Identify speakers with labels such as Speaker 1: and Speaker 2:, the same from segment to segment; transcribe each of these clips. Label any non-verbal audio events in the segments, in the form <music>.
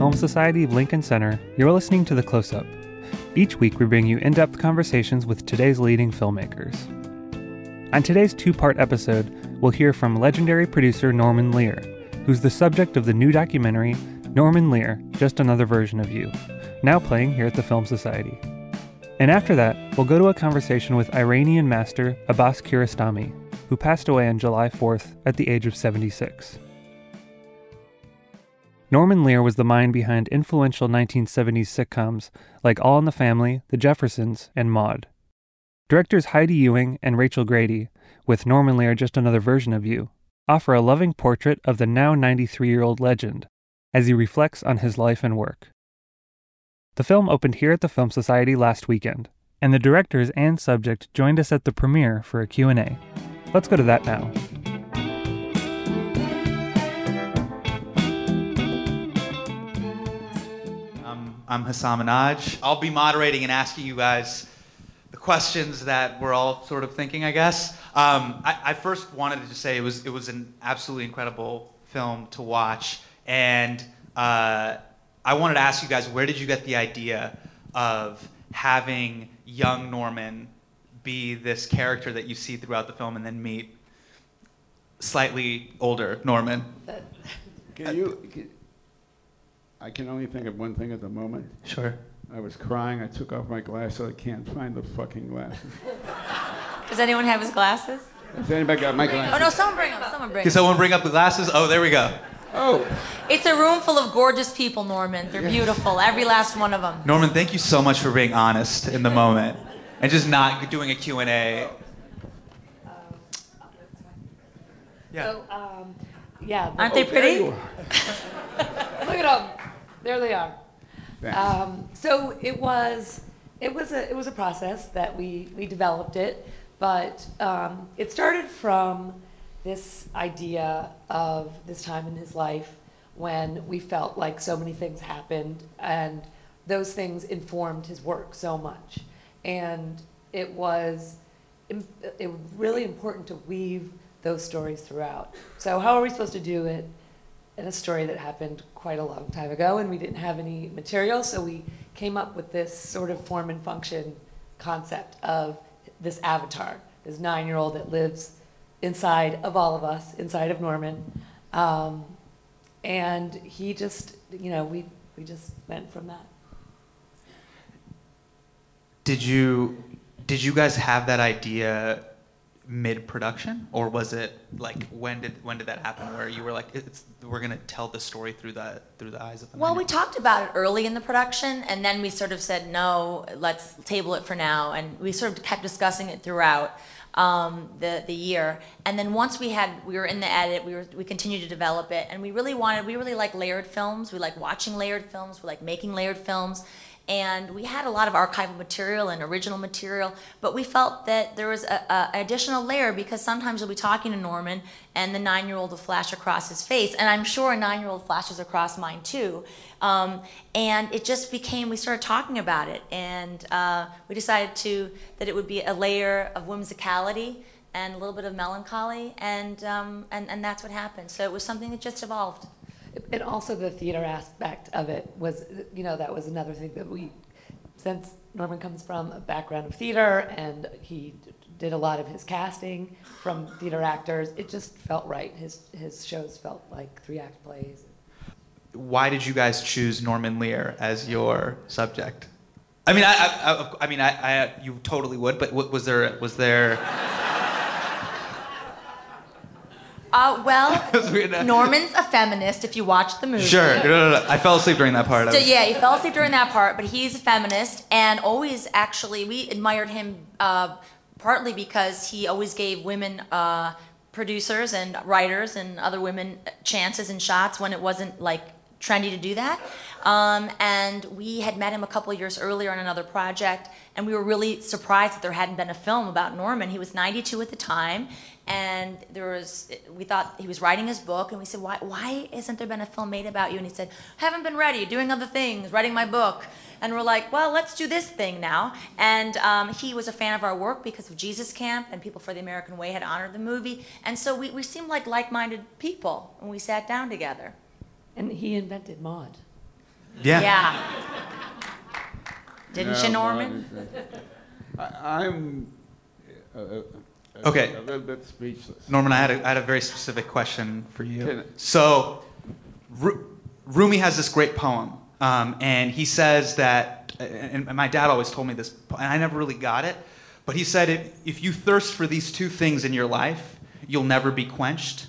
Speaker 1: Film Society of Lincoln Center, you're listening to The Close Up. Each week, we bring you in depth conversations with today's leading filmmakers. On today's two part episode, we'll hear from legendary producer Norman Lear, who's the subject of the new documentary Norman Lear Just Another Version of You, now playing here at the Film Society. And after that, we'll go to a conversation with Iranian master Abbas Kiarostami, who passed away on July 4th at the age of 76. Norman Lear was the mind behind influential 1970s sitcoms like All in the Family, The Jeffersons, and Maude. Directors Heidi Ewing and Rachel Grady, with Norman Lear Just Another Version of You, offer a loving portrait of the now 93 year old legend as he reflects on his life and work. The film opened here at the Film Society last weekend, and the directors and subject joined us at the premiere for a Q&A. Let's go to that now.
Speaker 2: I'm Hasan Minhaj. I'll be moderating and asking you guys the questions that we're all sort of thinking, I guess. Um, I, I, first wanted to say it was it was an absolutely incredible film to watch, and uh, I wanted to ask you guys where did you get the idea of having young Norman be this character that you see throughout the film, and then meet slightly older Norman?
Speaker 3: Can you? Can, I can only think of one thing at the moment.
Speaker 2: Sure.
Speaker 3: I was crying. I took off my glasses. I can't find the fucking glasses.
Speaker 4: Does anyone have his glasses?
Speaker 3: Has anybody got my glasses?
Speaker 4: Oh no! Someone bring them. Someone bring. Them.
Speaker 2: Can someone bring up the glasses? Oh, there we go.
Speaker 3: Oh.
Speaker 4: It's a room full of gorgeous people, Norman. They're beautiful, every last one of them.
Speaker 2: Norman, thank you so much for being honest in the moment and just not doing a Q&A.
Speaker 5: Yeah. So, um, yeah.
Speaker 4: Aren't they pretty? <laughs>
Speaker 5: Look at them. There they are. Um, so it was it was a it was a process that we we developed it, but um, it started from this idea of this time in his life when we felt like so many things happened and those things informed his work so much, and it was it was really important to weave those stories throughout. So how are we supposed to do it in a story that happened quite a long time ago, and we didn't have any material, so we came up with this sort of form and function concept of this avatar, this nine-year-old that lives inside of all of us, inside of Norman, um, and he just, you know, we we just went from that.
Speaker 2: Did you did you guys have that idea mid production, or was it like when did when did that happen? Where you were like, it's, we're gonna tell the story through the through the eyes of the.
Speaker 4: Well, we talked about it early in the production, and then we sort of said no, let's table it for now, and we sort of kept discussing it throughout um, the the year. And then once we had we were in the edit, we were we continued to develop it, and we really wanted we really like layered films. We like watching layered films. We like making layered films and we had a lot of archival material and original material, but we felt that there was an additional layer because sometimes we'll be talking to Norman and the nine-year-old will flash across his face, and I'm sure a nine-year-old flashes across mine too. Um, and it just became, we started talking about it, and uh, we decided to that it would be a layer of whimsicality and a little bit of melancholy, and, um, and, and that's what happened. So it was something that just evolved
Speaker 5: and also the theater aspect of it was, you know, that was another thing that we, since Norman comes from a background of theater and he did a lot of his casting from theater actors, it just felt right. His his shows felt like three act plays.
Speaker 2: Why did you guys choose Norman Lear as your subject? I mean, I, I, I mean, I, I, you totally would, but was there was there?
Speaker 4: Uh, well, <laughs> Norman's a feminist. If you watch the movie,
Speaker 2: sure. No, no, no. I fell asleep during that part.
Speaker 4: So, yeah, he fell asleep during that part, but he's a feminist, and always actually we admired him uh, partly because he always gave women. Uh, producers and writers and other women chances and shots when it wasn't like trendy to do that. Um, and we had met him a couple years earlier on another project, and we were really surprised that there hadn't been a film about Norman. He was 92 at the time, and there was we thought he was writing his book and we said why why isn't there been a film made about you? And he said haven't been ready doing other things writing my book. And we're like well let's do this thing now. And um, he was a fan of our work because of jesus camp and people for the american way had honored the movie. And so we, we seemed like like-minded people when we sat down together.
Speaker 5: And he invented Maude
Speaker 2: Yeah.
Speaker 4: Yeah. <laughs> Didn't
Speaker 3: No,
Speaker 4: you, Norman?
Speaker 3: I, I'm uh, uh,
Speaker 2: Okay.
Speaker 3: a little bit speechless.
Speaker 2: Norman, I had a, I had a very specific question for you. So, Ru- Rumi has this great poem, um, and he says that, and my dad always told me this, and I never really got it, but he said if, if you thirst for these two things in your life, you'll never be quenched.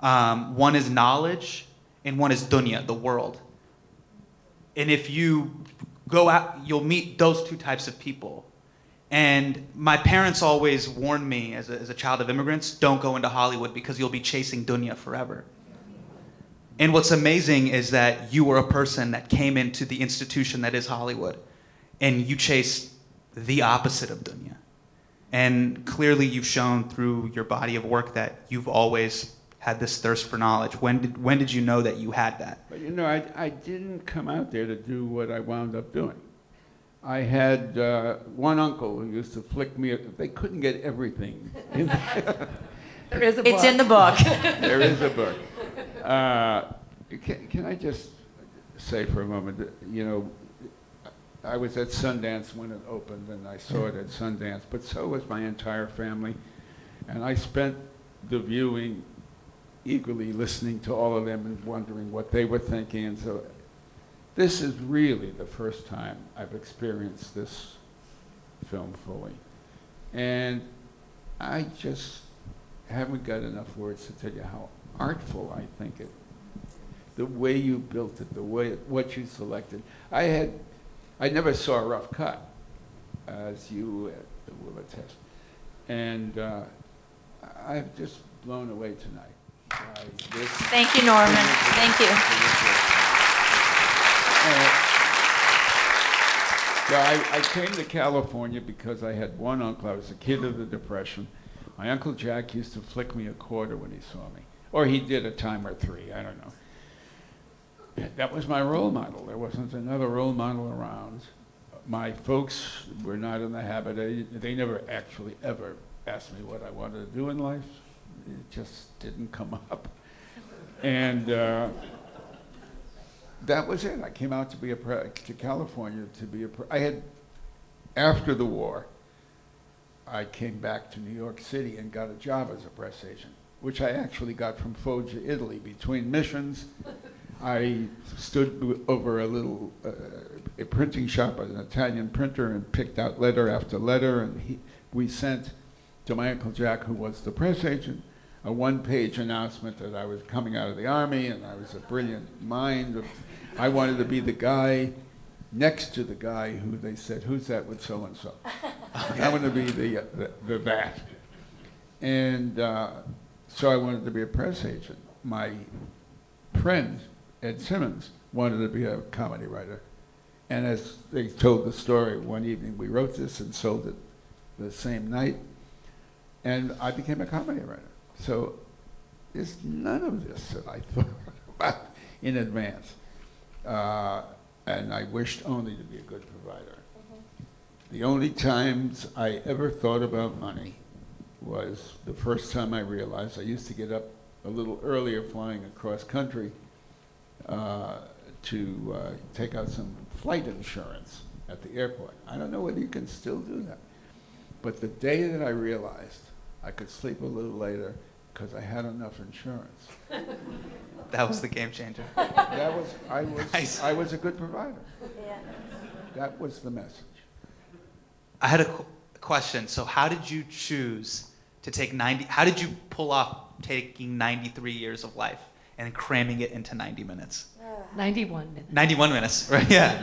Speaker 2: Um, one is knowledge, and one is dunya, the world. And if you go out, you'll meet those two types of people. And my parents always warned me as a, as a child of immigrants don't go into Hollywood because you'll be chasing dunya forever. And what's amazing is that you were a person that came into the institution that is Hollywood and you chased the opposite of dunya. And clearly you've shown through your body of work that you've always had this thirst for knowledge. When did, when did you know that you had that?
Speaker 3: But you know, I, I didn't come out there to do what I wound up doing. I had uh, one uncle who used to flick me. They couldn't get everything. <laughs>
Speaker 5: There is a
Speaker 4: It's in the
Speaker 5: book.
Speaker 4: book. <laughs>
Speaker 3: there is a book. Uh, can, can I just say for a moment, you know, I was at Sundance when it opened, and I saw it at Sundance, but so was my entire family. And I spent the viewing eagerly listening to all of them and wondering what they were thinking. And so this is really the first time I've experienced this film fully. And I just haven't got enough words to tell you how artful I think it. The way you built it, the way what you selected. I had, I never saw a rough cut, as you will attest, and uh, I'm just blown away tonight. by this.
Speaker 4: Thank you, Norman. Thank you.
Speaker 3: So I, I came to California because I had one uncle. I was a kid of the Depression. My uncle Jack used to flick me a quarter when he saw me, or he did a time or three. I don't know. That was my role model. There wasn't another role model around. My folks were not in the habit. They, they never actually ever asked me what I wanted to do in life. It just didn't come up. And. Uh, that was it. I came out to be a to California to be a. I had after the war. I came back to New York City and got a job as a press agent, which I actually got from Foggia, Italy. Between missions, I stood over a little uh, a printing shop, an Italian printer, and picked out letter after letter, and he, we sent to my uncle Jack, who was the press agent, a one-page announcement that I was coming out of the army and I was a brilliant mind. Of, I wanted to be the guy next to the guy who they said, "Who's that with so and so?" I wanted to be the, uh, the, the that, and uh, so I wanted to be a press agent. My friend Ed Simmons wanted to be a comedy writer, and as they told the story, one evening we wrote this and sold it the same night, and I became a comedy writer. So there's none of this that I <laughs> thought about in advance. Uh, and I wished only to be a good provider. The only times I ever thought about money was the first time I realized I used to get up a little earlier flying across country uh, to uh, take out some flight insurance at the airport. I don't know whether you can still do that. But the day that I realized I could sleep a little later because I had enough insurance. <laughs>
Speaker 2: That was the game changer. <laughs>
Speaker 3: That was I was
Speaker 2: Nice.
Speaker 3: I was a good provider. That was the message.
Speaker 2: I had a qu- question. So, how did you choose to take 90? How did you pull off taking 93 years of life and cramming it into 90 minutes?
Speaker 5: 91 minutes.
Speaker 2: 91 minutes, <laughs> right? Yeah.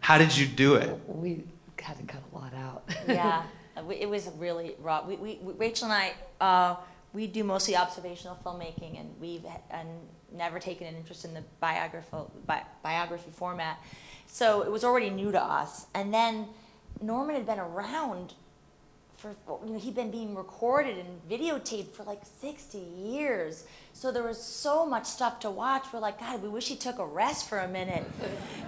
Speaker 2: How did you do it?
Speaker 5: We had to cut a lot out.
Speaker 4: yeah, uh, <laughs> we- it was really raw. We, we, we- Rachel and I, uh, we do mostly observational filmmaking, and we've and never taken an interest in the biographical bi- biography format. So it was already new to us. And then Norman had been around for you know he'd been being recorded and videotaped for like 60 years. So there was so much stuff to watch. We're like god we wish he took a rest for a minute.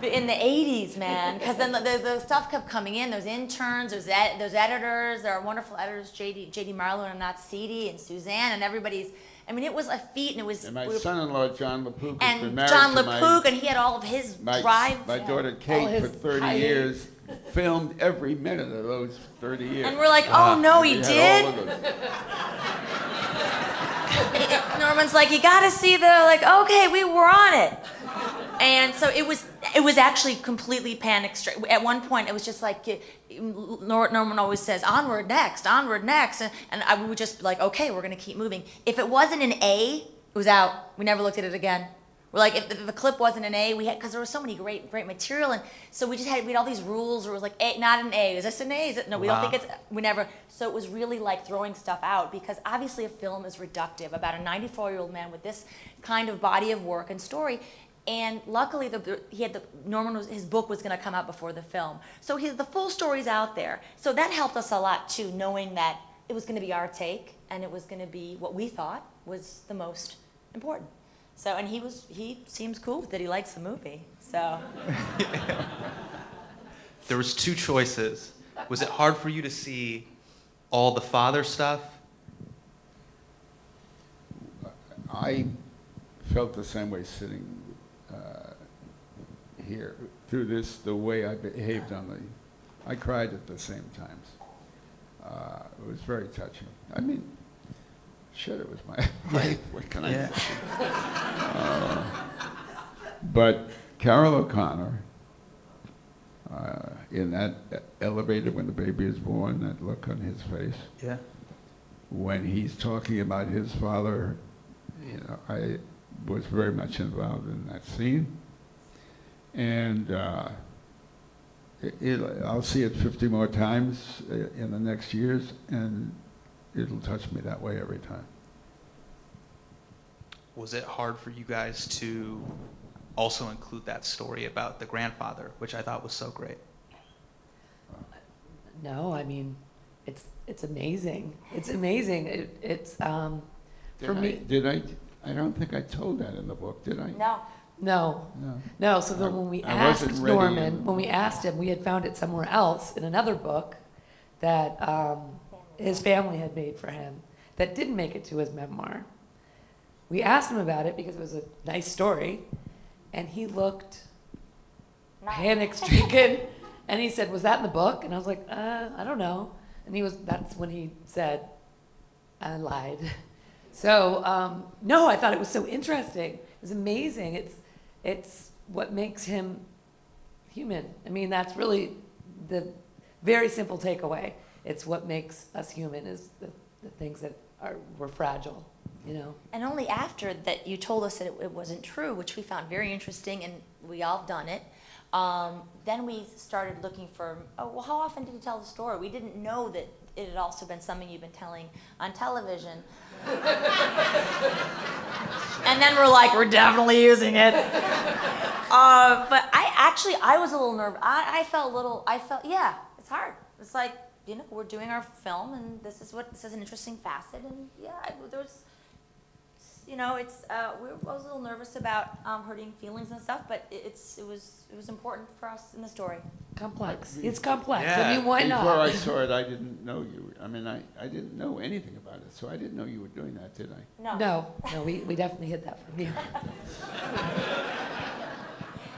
Speaker 4: But <laughs> in the 80s man because then the, the, the stuff kept coming in. Those interns those, ed, those editors there are wonderful editors jd jd marlowe and not Seedy and suzanne and everybody's i mean it was a feat and it was
Speaker 3: And my
Speaker 4: we were-
Speaker 3: son-in-law, Jon LaPook, has been
Speaker 4: and
Speaker 3: married
Speaker 4: john
Speaker 3: to my,
Speaker 4: and he had all of his
Speaker 3: my,
Speaker 4: drive
Speaker 3: my daughter Kate
Speaker 5: his
Speaker 3: for 30 years, filmed every minute of those 30 years.
Speaker 4: and we're like oh uh-huh. no he did
Speaker 3: had all of them. <laughs>
Speaker 4: Norman's like, you gotta see the like. Okay, we were on it, and so it was. It was actually completely panic straight. At one point, it was just like Norman always says, "Onward, next, onward, next," and, and I, would just be like, "Okay, we're gonna keep moving." If it wasn't an A, it was out. We never looked at it again. We're like, if the, if the clip wasn't an A, we had because there was so many great, great material, and so we just had we had all these rules. Where it was like, A, not an A. Is this an A? Is it no? We
Speaker 2: Wow.
Speaker 4: don't think it's. We never. So it was really like throwing stuff out because obviously a film is reductive about a 94 year old man with this kind of body of work and story. And luckily, the, he had the Norman was his book was going to come out before the film, so his, the full story's out there. So that helped us a lot too, knowing that it was going to be our take and it was going to be what we thought was the most important. So and he was he seems cool with it. He likes the movie. So <laughs>
Speaker 2: There was two choices. Was it hard for you to see all the father stuff?
Speaker 3: I felt the same way sitting uh, here through this, the way I behaved on the, I cried at the same times. Uh, it was very touching. I mean, shit, it was my <laughs> life. What can I say? Uh, but Carroll O'Connor, uh, in that elevator when the baby is born, that look on his face,
Speaker 2: Yeah.
Speaker 3: when he's talking about his father, you know, I was very much involved in that scene. And uh, it, it, I'll see it 50 more times uh, in the next years, and it'll touch me that way every time.
Speaker 2: Was it hard for you guys to also include that story about the grandfather, which I thought was so great?
Speaker 5: No, I mean, it's, it's amazing. It's amazing. It, it's, um, for
Speaker 3: I-
Speaker 5: me,
Speaker 3: Did I? I don't think I told that in the book, did I?
Speaker 4: no,
Speaker 5: no,
Speaker 3: No.
Speaker 5: no. So then
Speaker 3: I-
Speaker 5: when we
Speaker 3: I
Speaker 5: asked
Speaker 3: wasn't
Speaker 5: Norman,
Speaker 3: and-
Speaker 5: when we asked him, we had found it somewhere else in another book that, um, his family had made for him that didn't make it to his memoir. We asked him about it because it was a nice story, and he looked panic <laughs> stricken. and he said, Was that in the book? And I was like, uh, I don't know. And he was, that's when he said, I lied. <laughs> So, um, no, I thought it was so interesting. It was amazing. It's, it's what makes him human. I mean, that's really the very simple takeaway. It's what makes us human is the, the things that are, we're fragile, you know?
Speaker 4: And only after that you told us that it, it wasn't true, which we found very interesting, and we all done it. Um, then we started looking for, oh, well, how often did you tell the story? We didn't know that it had also been something you've been telling on television. <laughs> and then we're like, we're definitely using it. Uh, but I actually, I was a little nervous. I, I felt a little, I felt, yeah, it's hard. It's like, you know, we're doing our film, and this is what, this is an interesting facet, and yeah, I, there was, you know, it's uh, we were, I was a little nervous about um, hurting feelings and stuff, but it, it's it was it was important for us in the story.
Speaker 5: Complex. It's complex.
Speaker 2: Yeah.
Speaker 5: I mean, why
Speaker 3: Before
Speaker 5: not?
Speaker 3: Before I <laughs> saw it, I didn't know you. I mean, I, I didn't know anything about it, so I didn't know you were doing that, did I?
Speaker 4: No.
Speaker 5: No, no, we, we definitely hid that from you. <laughs>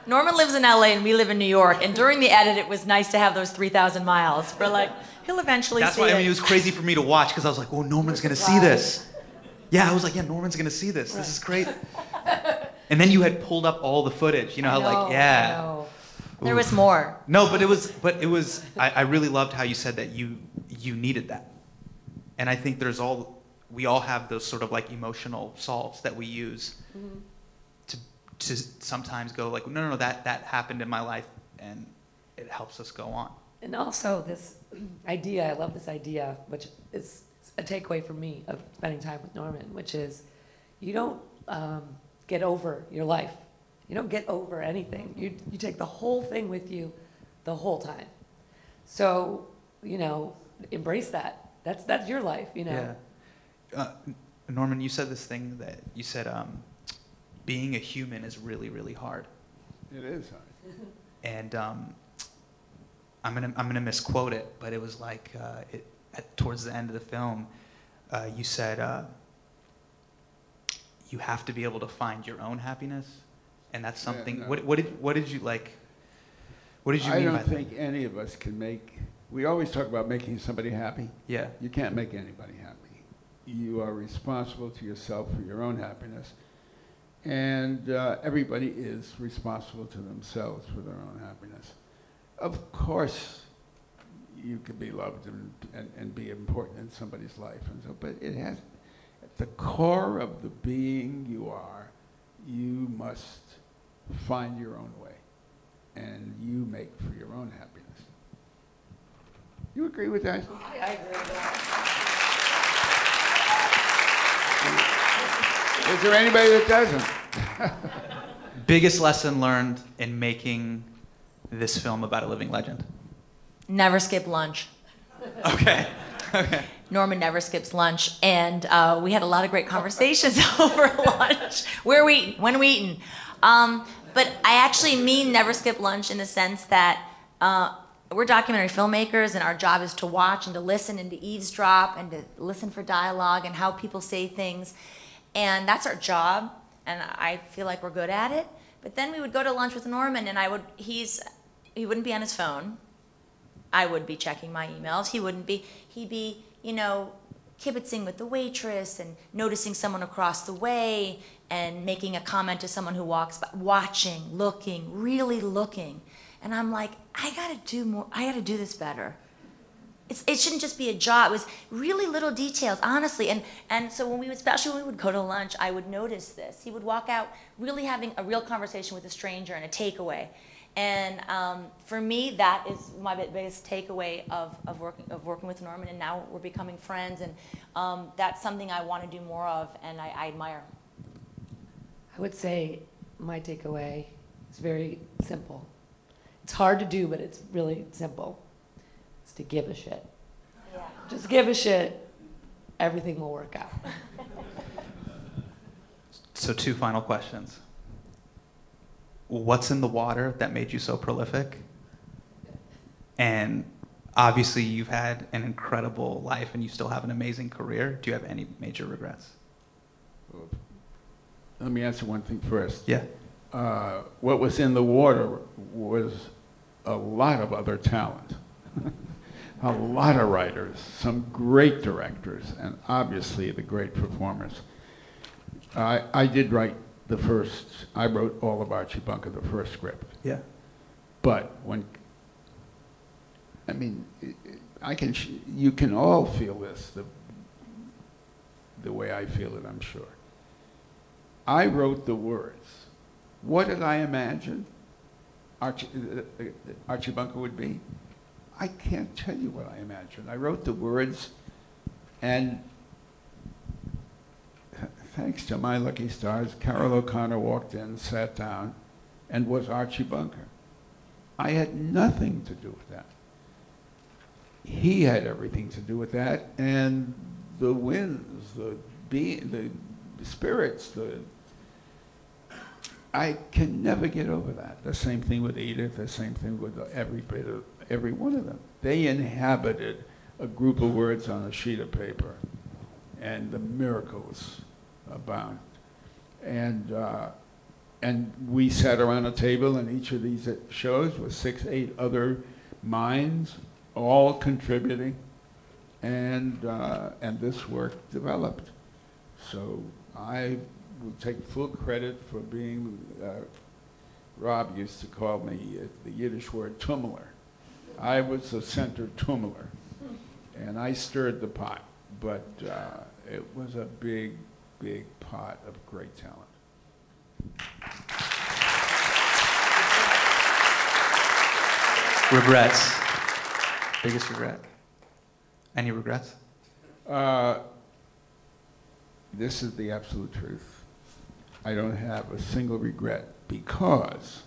Speaker 4: Norman lives in LA and we live in New York, and during the edit, it was nice to have those three thousand miles. We're like, he'll eventually
Speaker 2: That's
Speaker 4: see
Speaker 2: why
Speaker 4: it.
Speaker 2: I mean it was crazy for me to watch because I was like, "Oh, Norman's gonna see this." Yeah, I was like, "Yeah, Norman's gonna see this. This is great." <laughs> and then you had pulled up all the footage. You know,
Speaker 5: I know,
Speaker 2: like yeah.
Speaker 4: there was more.
Speaker 2: No, but it was, but it was. I, I really loved how you said that you you needed that, and I think there's all we all have those sort of like emotional salts that we use
Speaker 5: Mm-hmm.
Speaker 2: to to sometimes go like, no, no, no, that that happened in my life, and it helps us go on.
Speaker 5: And also this idea, I love this idea, which is a takeaway for me of spending time with Norman, which is you don't um, get over your life. You don't get over anything. You, you take the whole thing with you the whole time. So, you know, embrace that. That's that's your life, you know.
Speaker 2: Yeah. Uh, Norman, you said this thing that you said um, being a human is really, really hard.
Speaker 3: It is hard.
Speaker 2: And um, I'm gonna I'm gonna misquote it, but it was like uh, it, at, towards the end of the film, uh, you said uh, you have to be able to find your own happiness, and that's
Speaker 3: Yeah,
Speaker 2: something.
Speaker 3: no.
Speaker 2: What, what did what did you like? What did you mean by I don't that?
Speaker 3: think any of us can make, we always talk about making somebody happy.
Speaker 2: Yeah.
Speaker 3: You can't make anybody happy. You are responsible to yourself for your own happiness. And uh, everybody is responsible to themselves for their own happiness. Of course, you can be loved and, and, and be important in somebody's life, and so, but it has, at the core of the being you are, you must find your own way, and you make for your own happiness. You agree with that?
Speaker 5: I, I agree with that.
Speaker 3: Is there anybody that doesn't? <laughs>
Speaker 2: Biggest lesson learned in making this film about a living legend.
Speaker 4: Never skip lunch.
Speaker 2: Okay. Okay.
Speaker 4: Norman never skips lunch, and uh, we had a lot of great conversations <laughs> over lunch. Where are we eating? When are we eating? Um, but I actually mean never skip lunch in the sense that uh, we're documentary filmmakers, and our job is to watch and to listen and to eavesdrop and to listen for dialogue and how people say things, and that's our job. And I feel like we're good at it. But then we would go to lunch with Norman, and I would he's he wouldn't be on his phone. I would be checking my emails. He wouldn't be. He'd be, you know, kibitzing with the waitress and noticing someone across the way and making a comment to someone who walks by, watching, looking, really looking. And I'm like, I gotta do more. I gotta do this better. It's, it shouldn't just be a job. It was really little details, honestly. And and so when we would, especially when we would go to lunch, I would notice this. He would walk out really having a real conversation with a stranger and a takeaway. And um, for me, that is my biggest takeaway of, of working of working with Norman. And now we're becoming friends, and um, that's something I want to do more of, and I, I admire.
Speaker 5: I would say my takeaway is very simple. It's hard to do, but it's really simple. It's to give a shit.
Speaker 4: Yeah.
Speaker 5: Just give a shit. Everything will work out.
Speaker 2: So, two final questions. What's in the water that made you so prolific? And obviously, you've had an incredible life and you still have an amazing career. Do you have any major regrets?
Speaker 3: Let me answer one thing first.
Speaker 2: Yeah.
Speaker 3: Uh, what was in the water was a lot of other talent, <laughs> a lot of writers, some great directors, and obviously the great performers. I, I did write the first, I wrote all of Archie Bunker, the first script.
Speaker 2: Yeah.
Speaker 3: But when, I mean, i- can, you can all feel this the, the way I feel it, I'm sure. I wrote the words. What did I imagine Archie, uh, uh, Archie Bunker would be? I can't tell you what I imagined. I wrote the words, and thanks to my lucky stars, Carroll O'Connor walked in, sat down, and was Archie Bunker. I had nothing to do with that. He had everything to do with that, and the winds, the the spirits, the I can never get over that. The same thing with Edith. The same thing with every bit of every one of them. They inhabited a group of words on a sheet of paper, and the miracles abound. And uh, and we sat around a table in each of these shows with six, eight other minds, all contributing, and uh, and this work developed. So I will take full credit for being. Uh, Rob used to call me uh, the Yiddish word tummler. I was the center tummler, and I stirred the pot. But uh, it was a big, big pot of great talent.
Speaker 2: Regrets. Biggest regret. Any regrets?
Speaker 3: Uh, this is the absolute truth. I don't have a single regret because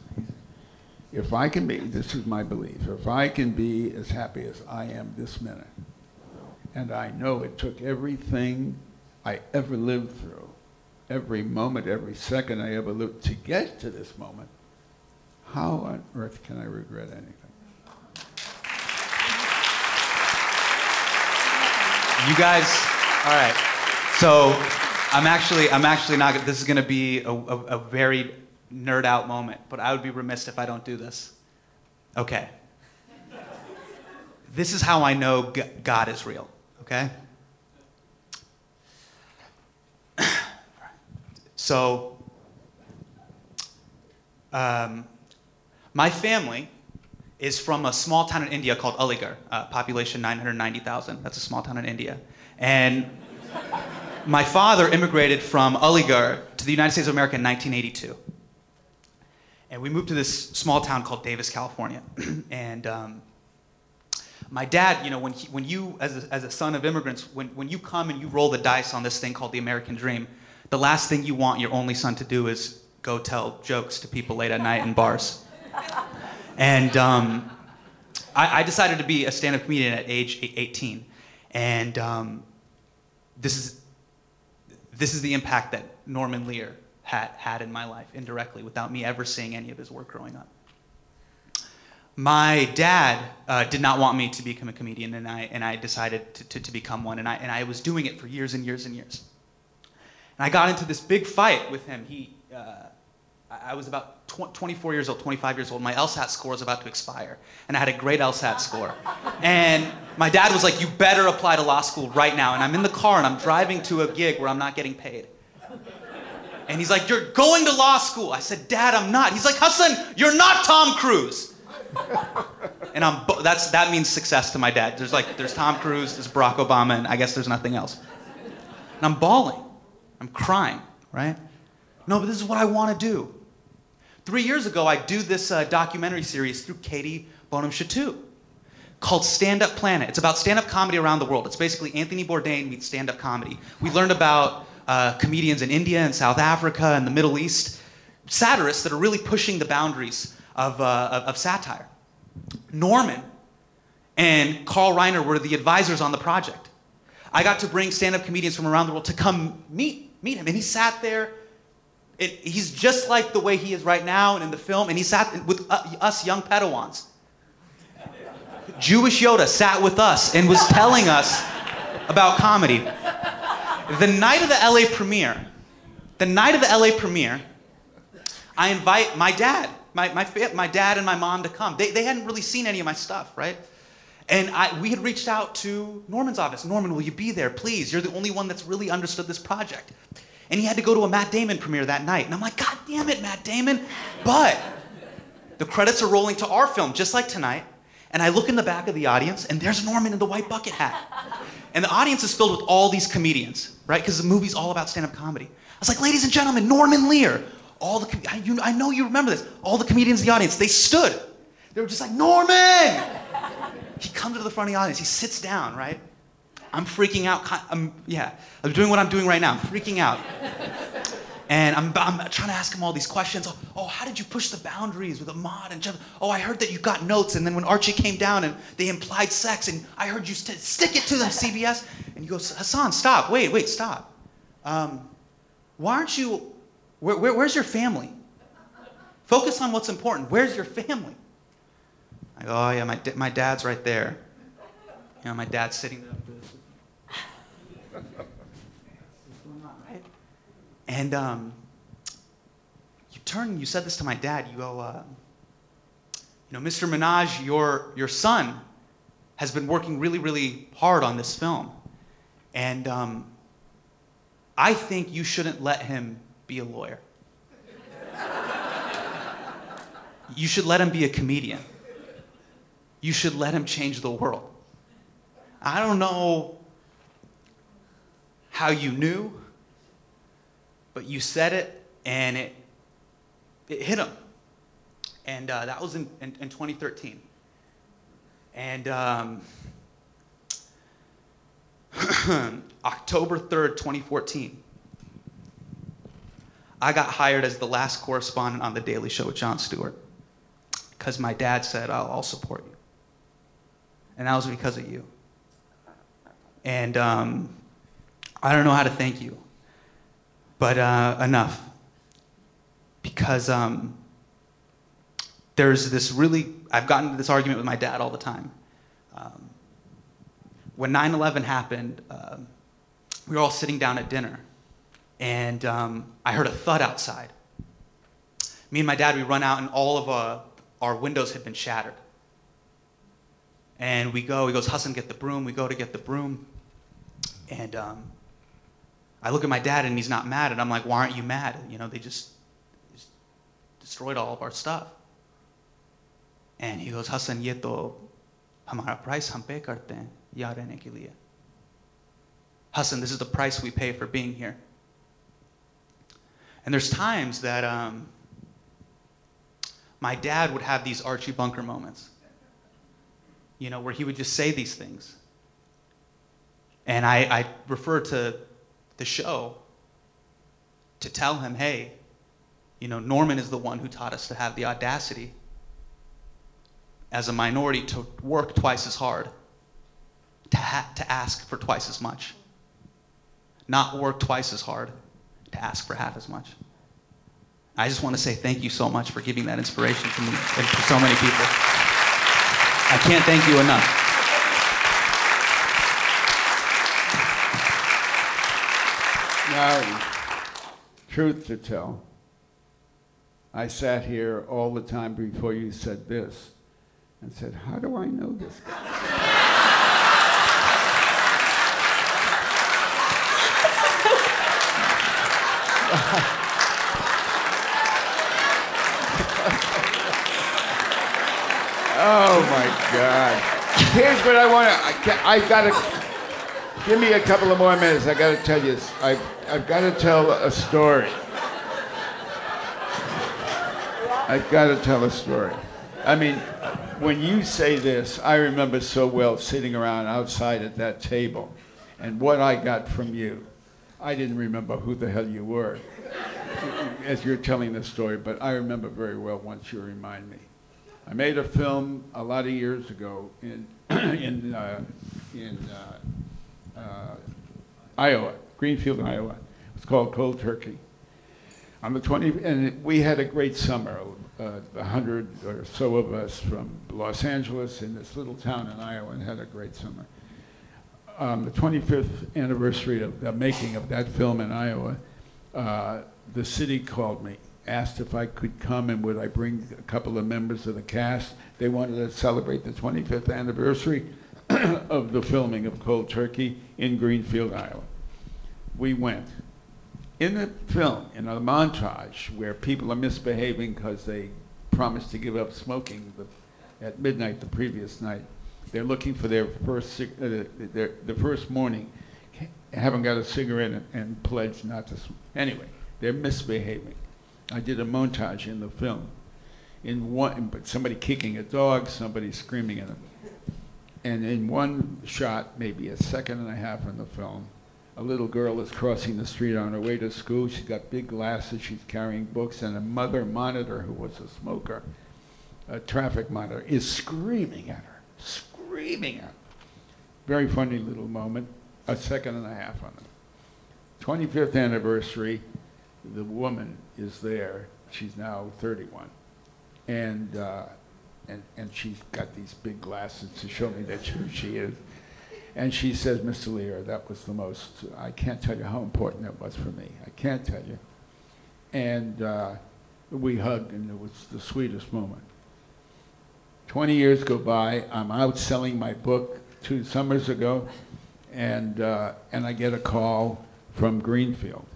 Speaker 3: if I can be, this is my belief, if I can be as happy as I am this minute, And I know it took everything I ever lived through, every moment, every second I ever lived to get to this moment. How on earth can I regret anything?
Speaker 2: You guys, all right. So I'm actually, I'm actually not. This is going to be a, a, a very nerd out moment, but I would be remiss if I don't do this. Okay. This is how I know God is real. Okay. So, um, my family is from a small town in India called Aligarh, uh, population 990,000. That's a small town in India. And my father immigrated from Aligarh to the United States of America in 1982. And we moved to this small town called Davis, California. <clears throat> and um, my dad, you know, when, he, when you, as a, as a son of immigrants, when, when you come and you roll the dice on this thing called the American dream, the last thing you want your only son to do is go tell jokes to people late at night in bars. And um, I, I, decided to be a stand up comedian at age 18. And um, this, is, this is the impact that Norman Lear had, had in my life indirectly without me ever seeing any of his work growing up. My dad uh, did not want me to become a comedian, and I, and I decided to, to, to become one. And I, and I was doing it for years and years and years. And I got into this big fight with him. He, uh, I was about tw- 24 years old, 25 years old. My LSAT score was about to expire, and I had a great LSAT score. And my dad was like, "You better apply to law school right now." And I'm in the car and I'm driving to a gig where I'm not getting paid. And he's like, "You're going to law school." I said, "Dad, I'm not." He's like, "Hasan, you're not Tom Cruise." And I'm that's that means success to my dad. There's like there's Tom Cruise, there's Barack Obama, and I guess there's nothing else. And I'm bawling, I'm crying, right? No, but this is what I want to do. Three years ago, I do this uh, documentary series through Katie Bonham Chatou called Stand Up Planet. It's about stand up comedy around the world. It's basically Anthony Bourdain meets stand up comedy. We learned about uh, comedians in India and South Africa and the Middle East, satirists that are really pushing the boundaries of, uh, of, of satire. Norman and Carl Reiner were the advisors on the project. I got to bring stand up comedians from around the world to come meet, meet him. And he sat there it, he's just like the way he is right now and in the film, and he sat with uh, us young Padawans. Jewish Yoda sat with us and was telling us about comedy. The night of the LA premiere, the night of the LA premiere, I invite my dad, my, my, my dad and my mom to come. They, they hadn't really seen any of my stuff, right? And I, we had reached out to Norman's office. Norman, will you be there, please? You're the only one that's really understood this project. And he had to go to a Matt Damon premiere that night. And I'm like, God damn it, Matt Damon. But the credits are rolling to our film, just like tonight. And I look in the back of the audience, and there's Norman in the white bucket hat. And the audience is filled with all these comedians, right? Because the movie's all about stand up comedy. I was like, ladies and gentlemen, Norman Lear. All the, com- I, you, I know you remember this. All the comedians in the audience, they stood. They were just like, Norman! He comes to the front of the audience, he sits down, right? I'm freaking out. I'm, yeah, I'm doing what I'm doing right now. I'm freaking out. And I'm, I'm trying to ask him all these questions. Oh, oh, how did you push the boundaries with Ahmad and Jeff? Oh, I heard that you got notes, and then when Archie came down and they implied sex, and I heard you st- stick it to them, CBS. And he goes, Hasan, stop. Wait, wait, stop. Um, why aren't you? Where, where, where's your family? Focus on what's important. Where's your family? I go, oh yeah, my, my dad's right there. You know, my dad's sitting there. And um, you turn, you said this to my dad, you go, uh, you know, Mr. Minhaj, your, your son has been working really, really hard on this film. And um, I think you shouldn't let him be a lawyer. you should let him be a comedian. You should let him change the world. I don't know how you knew but you said it and it, it hit him. And uh, that was in, in, in, 2013. And um, <clears throat> October 3rd, 2014, I got hired as the last correspondent on The Daily Show with Jon Stewart because my dad said, I'll, I'll support you. And that was because of you. And um, I don't know how to thank you, but uh, enough. Because um, there's this really, I've gotten into this argument with my dad all the time. Um, when 9 11 happened, uh, we were all sitting down at dinner, and um, I heard a thud outside. Me and my dad, we run out, and all of uh, our windows had been shattered. And we go, he goes, Hasan, get the broom. We go to get the broom. And um, I look at my dad and he's not mad. And I'm like, why aren't you mad? You know, they just, just destroyed all of our stuff. And he goes, Hasan, ये तो हमारा price हम पे करते Hasan, this is the price we pay for being here. And there's times that um, my dad would have these Archie Bunker moments you know, where he would just say these things. And I, I refer to the show to tell him, hey, you know, Norman is the one who taught us to have the audacity as a minority to work twice as hard, to, ha- to ask for twice as much, not work twice as hard to ask for half as much. I just want to say thank you so much for giving that inspiration to me and to so many people. I can't thank you enough.
Speaker 3: Now, truth to tell, I sat here all the time before you said this and said, How do I know this guy? <laughs> oh my God. Here's what I want to, I, I got to, give me a couple of more minutes. I got to tell you. I've, I've got to tell a story. I've got to tell a story. I mean, when you say this, I remember so well sitting around outside at that table and what I got from you. I didn't remember who the hell you were as you're telling the story, but I remember very well once you remind me. I made a film a lot of years ago in, <clears throat> in, uh, in uh, uh, Iowa, Greenfield, Iowa. It's called Cold Turkey. On the 20, and we had a great summer. Uh, a hundred or so of us from Los Angeles in this little town in Iowa and had a great summer. On the 25th anniversary of the making of that film in Iowa, uh, the city called me, asked if I could come and would I bring a couple of members of the cast. They wanted to celebrate the 25th anniversary <clears throat> of the filming of Cold Turkey in Greenfield, Iowa. We went in the film, in a montage where people are misbehaving because they promised to give up smoking the, at midnight the previous night, they're looking for their first uh, their, the first morning, haven't got a cigarette and, and pledged not to smoke. Anyway, they're misbehaving. I did a montage in the film, in one, but somebody kicking a dog, somebody screaming at him, and in one shot, maybe a second and a half in the film, a little girl is crossing the street on her way to school. She's got big glasses. She's carrying books, and a mother monitor who was a smoker, a traffic monitor, is screaming at her, screaming at her. Very funny little moment. A second and a half on it. 25th anniversary. The woman is there. She's now 31, and uh, and and she's got these big glasses to show me that who she is. And she says, Mr. Lear, that was the most, I can't tell you how important that was for me. I can't tell you. And uh, we hugged, and it was the sweetest moment. 20 years go by, I'm out selling my book two summers ago, and, uh, and I get a call from Greenfield.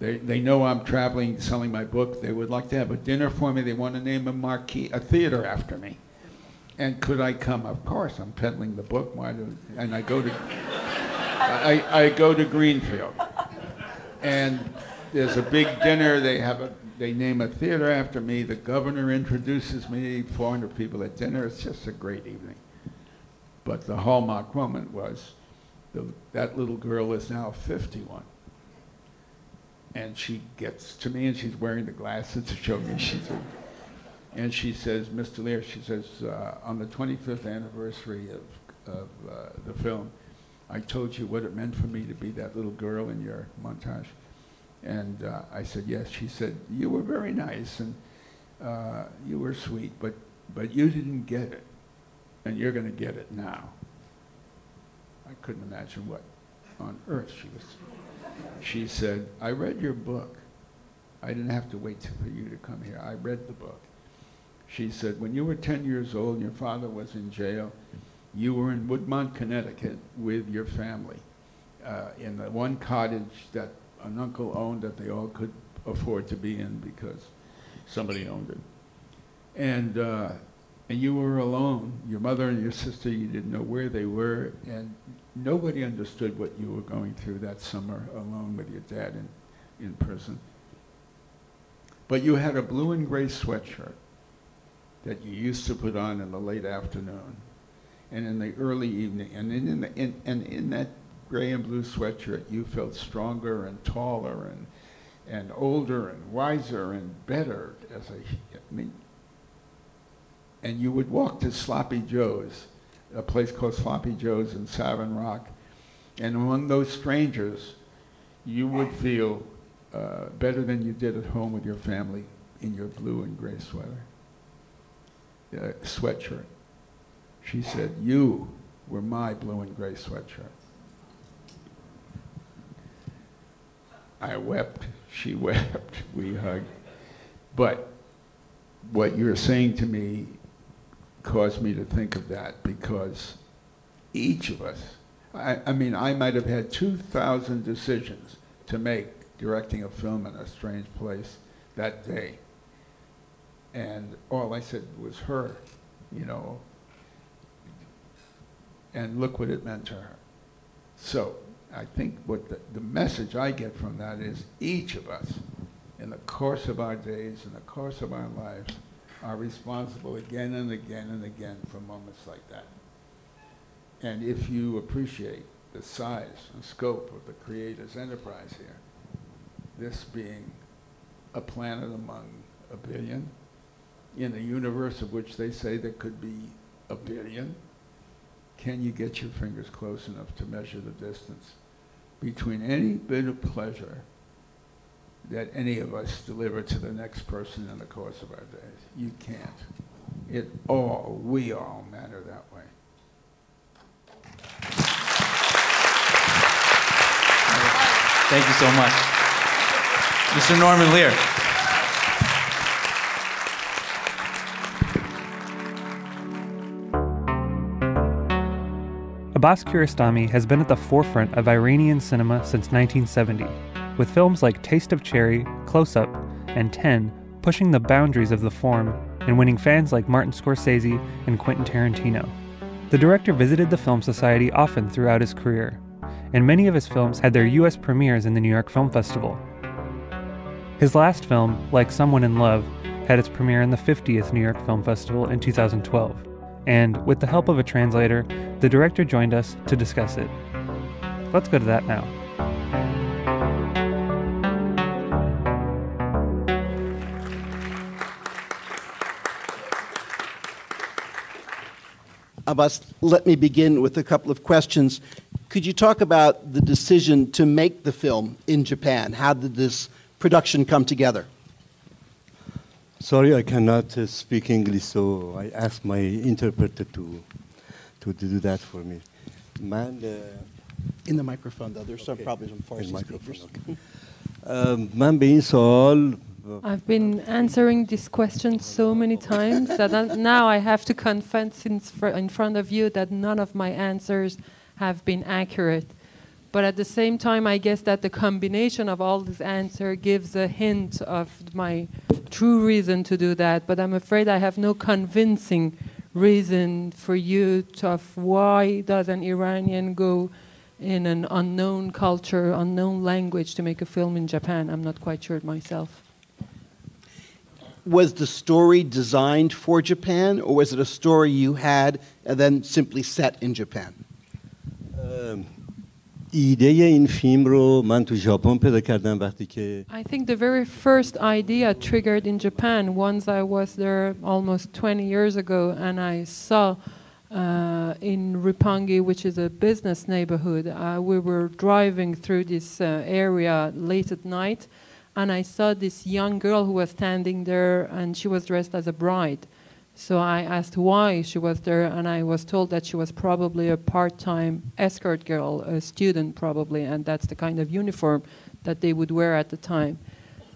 Speaker 3: They, they know I'm traveling, selling my book. They would like to have a dinner for me. They want to name a marquee, a theater after me. And could I come? Of course, I'm peddling the book. Why do? And I go to, I, I go to Greenfield, and there's a big dinner. They have a, they name a theater after me. The governor introduces me. 400 people at dinner. It's just a great evening. But the hallmark moment was, the, that little girl is now 51. And she gets to me, and she's wearing the glasses to show me she's. A, and she says, Mr. Lear, she says, uh, on the 25th anniversary of, of uh, the film, I told you what it meant for me to be that little girl in your montage. And uh, I said, yes. She said, you were very nice and uh, you were sweet, but, but you didn't get it. And you're going to get it now. I couldn't imagine what on earth she was. She said, I read your book. I didn't have to wait for you to come here. I read the book. She said, when you were 10 years old, your father was in jail. You were in Woodmont, Connecticut with your family uh, in the one cottage that an uncle owned that they all could afford to be in because somebody owned it. And, uh, and you were alone. Your mother and your sister, you didn't know where they were, and nobody understood what you were going through that summer alone with your dad in, in prison. But you had a blue and gray sweatshirt that you used to put on in the late afternoon and in the early evening. And in, the, in, and in that gray and blue sweatshirt, you felt stronger and taller and, and older and wiser and better as a, I mean, and you would walk to Sloppy Joe's, a place called Sloppy Joe's in Savin Rock, and among those strangers, you would feel uh, better than you did at home with your family in your blue and gray sweater, uh, sweatshirt. She said, you were my blue and gray sweatshirt. I wept, she <laughs> wept, we hugged. But what you're saying to me caused me to think of that because each of us, I, I mean, I might have had 2,000 decisions to make directing a film in a strange place that day. And all I said was her, you know. And look what it meant to her. So I think what the, the message I get from that is each of us, in the course of our days, in the course of our lives, are responsible again and again and again for moments like that. And if you appreciate the size and scope of the Creator's enterprise here, this being a planet among a billion, in a universe of which they say there could be a billion, can you get your fingers close enough to measure the distance between any bit of pleasure that any of us deliver to the next person in the course of our days? You can't. It all, we all matter that way.
Speaker 2: Thank you so much. Mr. Norman Lear.
Speaker 1: Abbas Kiarostami has been at the forefront of Iranian cinema since 1970, with films like Taste of Cherry, Close Up, and Ten pushing the boundaries of the form and winning fans like Martin Scorsese and Quentin Tarantino. The director visited the Film Society often throughout his career, and many of his films had their U.S. premieres in the New York Film Festival. His last film, Like Someone in Love, had its premiere in the 50th New York Film Festival in 2012 and with the help of a translator, the director joined us to discuss it. Let's go to that now.
Speaker 6: Abbas, let me begin with a couple of questions. Could you talk about the decision to make the film in Japan? How did this production come together?
Speaker 7: Sorry, I cannot uh, speak English, so I asked my interpreter to to do that for me. Man, uh,
Speaker 6: in the microphone, though, there's some
Speaker 7: okay.
Speaker 6: probably some Farsi
Speaker 7: microphone,
Speaker 6: speakers.
Speaker 7: um, من به این سوال
Speaker 8: I've been answering this question so many times that now I have to confess in, fr- in front of you that none of my answers have been accurate. But at the same time, I guess that the combination of all these answers gives a hint of my true reason to do that. But I'm afraid I have no convincing reason for you to of why does an Iranian go in an unknown culture, unknown language to make a film in Japan. I'm not quite sure myself
Speaker 6: was the story designed for Japan, or was it a story you had and then simply set in Japan?
Speaker 8: I think the very first idea triggered in Japan once I was there almost 20 years ago and I saw uh, in Roppongi, which is a business neighborhood, uh, we were driving through this uh, area late at night and I saw this young girl who was standing there, and she was dressed as a bride. So I asked why she was there, and I was told that she was probably a part time escort girl, a student probably, and that's the kind of uniform that they would wear at the time.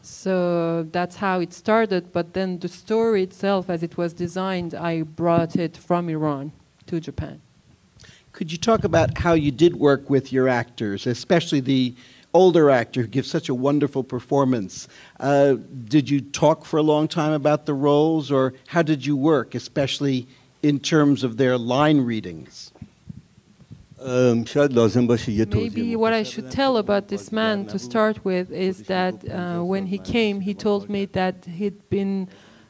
Speaker 8: So that's how it started, but then the story itself, as it was designed, I brought it from Iran to Japan.
Speaker 6: Could you talk about how you did work with your actors, especially the older actor who gives such a wonderful performance. Uh, did you talk for a long time about the roles, or how did you work, especially in terms of their line readings?
Speaker 8: Maybe what I should tell about this man to start with is that uh, when he came, he told me that he'd been.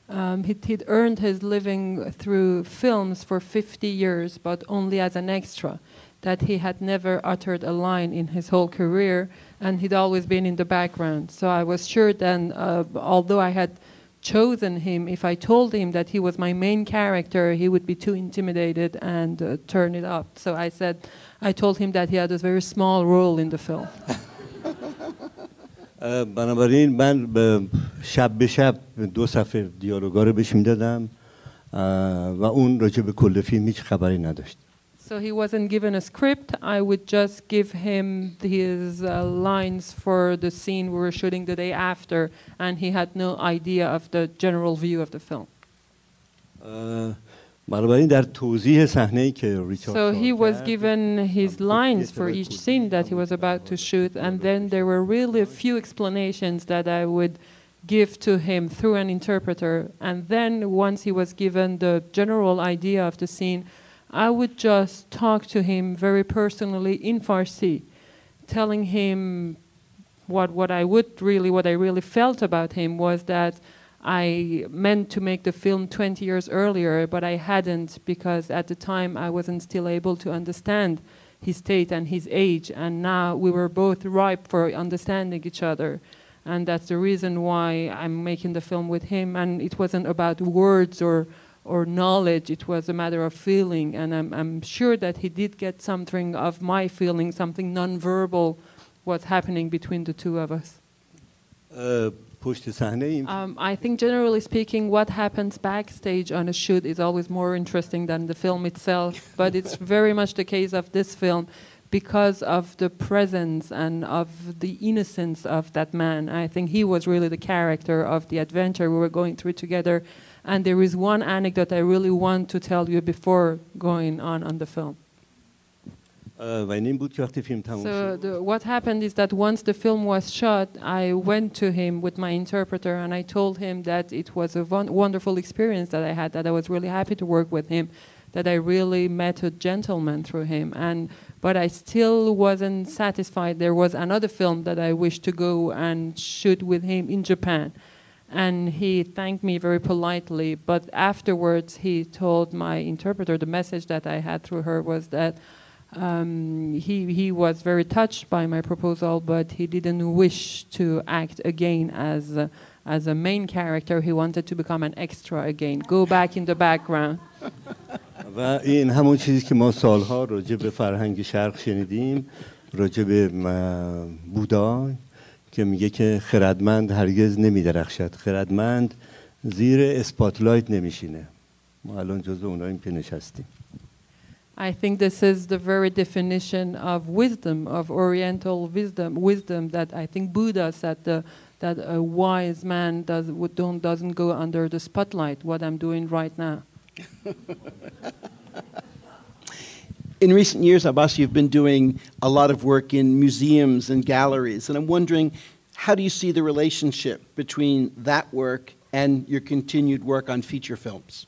Speaker 8: Um, he'd, he'd earned his living through films for 50 years, but only as an extra. That he had never uttered a line in his whole career, and he'd always been in the background. So I was sure then, uh, although I had chosen him, if I told him that he was my main character, he would be too intimidated and uh, turn it up. So I said, I told him that he had a very small role in the film. <laughs>
Speaker 7: اه، بنابراین من به شب به شب دو صفحه دیالوگا رو بهش میدادم اه، و اون راجع به کل فیلم هیچ خبری نداشت
Speaker 8: so he wasn't given a script. I would just give him his uh, lines for the scene we were shooting the day after, and he had no idea of the general view of the film.
Speaker 7: Uh,
Speaker 8: so he was given his lines for each scene that he was about to shoot, and then there were really a few explanations that I would give to him through an interpreter. And then once he was given the general idea of the scene, I would just talk to him very personally in Farsi, telling him what what I would really what I really felt about him was that I meant to make the film 20 years earlier, but I hadn't because at the time I wasn't still able to understand his state and his age, and now we were both ripe for understanding each other. And that's the reason why I'm making the film with him. And it wasn't about words or, or knowledge. It was a matter of feeling, and I'm, I'm sure that he did get something of my feeling, something nonverbal, what's happening between the two of us.
Speaker 7: Uh,
Speaker 8: um, I think generally speaking, what happens backstage on a shoot is always more interesting than the film itself. <laughs> but it's very much the case of this film because of the presence and of the innocence of that man. I think he was really the character of the adventure we were going through together. And there is one anecdote I really want to tell you before going on on the film. So the, what happened is that once the film was shot, I went to him with my interpreter and I told him that it was a wonderful experience that I had, that I was really happy to work with him, that I really met a gentleman through him. And but I still wasn't satisfied. There was another film that I wished to go and shoot with him in Japan And he thanked me very politely. But afterwards, he told my interpreter the message that I had through her was that um, he, he was very touched by my proposal, but he didn't wish to act again as a, as a main character. He wanted to become an extra again, go back in the background. <laughs>
Speaker 7: و این همون چیزی که ما سالها راجع به فرهنگ شرق شنیدیم راجع به م- بودا که میگه که خردمند هرگز نمیدرخشد خردمند زیر اسپاتلایت نمیشینه ما الان جزو اوناییم که نشستیم
Speaker 8: I think this is the very definition of wisdom, of Oriental wisdom, wisdom that I think Buddha said the, that a wise man does, would don't, doesn't go under the spotlight, what I'm doing right now.
Speaker 6: in recent years, Abbas, you've been doing a lot of work in museums and galleries, and I'm wondering how do you see the relationship between that work and your continued work on feature films?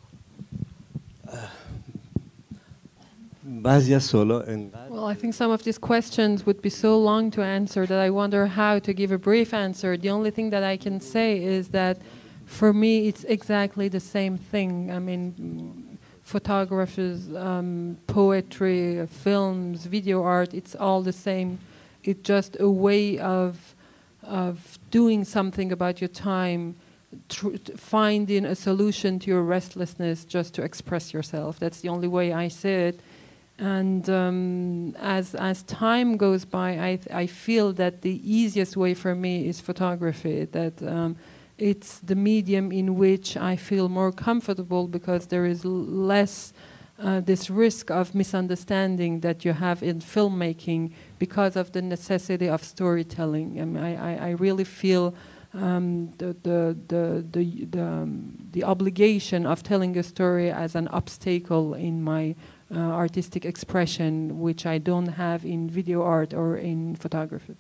Speaker 8: Well, I think some of these questions would be so long to answer that I wonder how to give a brief answer. The only thing that I can say is that for me, it's exactly the same thing. I mean, photographers, um, poetry, films, video art, it's all the same. It's just a way of, of doing something about your time finding a solution to your restlessness just to express yourself. That's the only way I see it. And um, as as time goes by, I I feel that the easiest way for me is photography. That um, it's the medium in which I feel more comfortable because there is less uh, this risk of misunderstanding that you have in filmmaking because of the necessity of storytelling. I, mean, I, I- I really feel um, the, the, the, the, the, um, the obligation of telling a story as an obstacle in my uh, artistic expression, which I don't have in video art or in photography.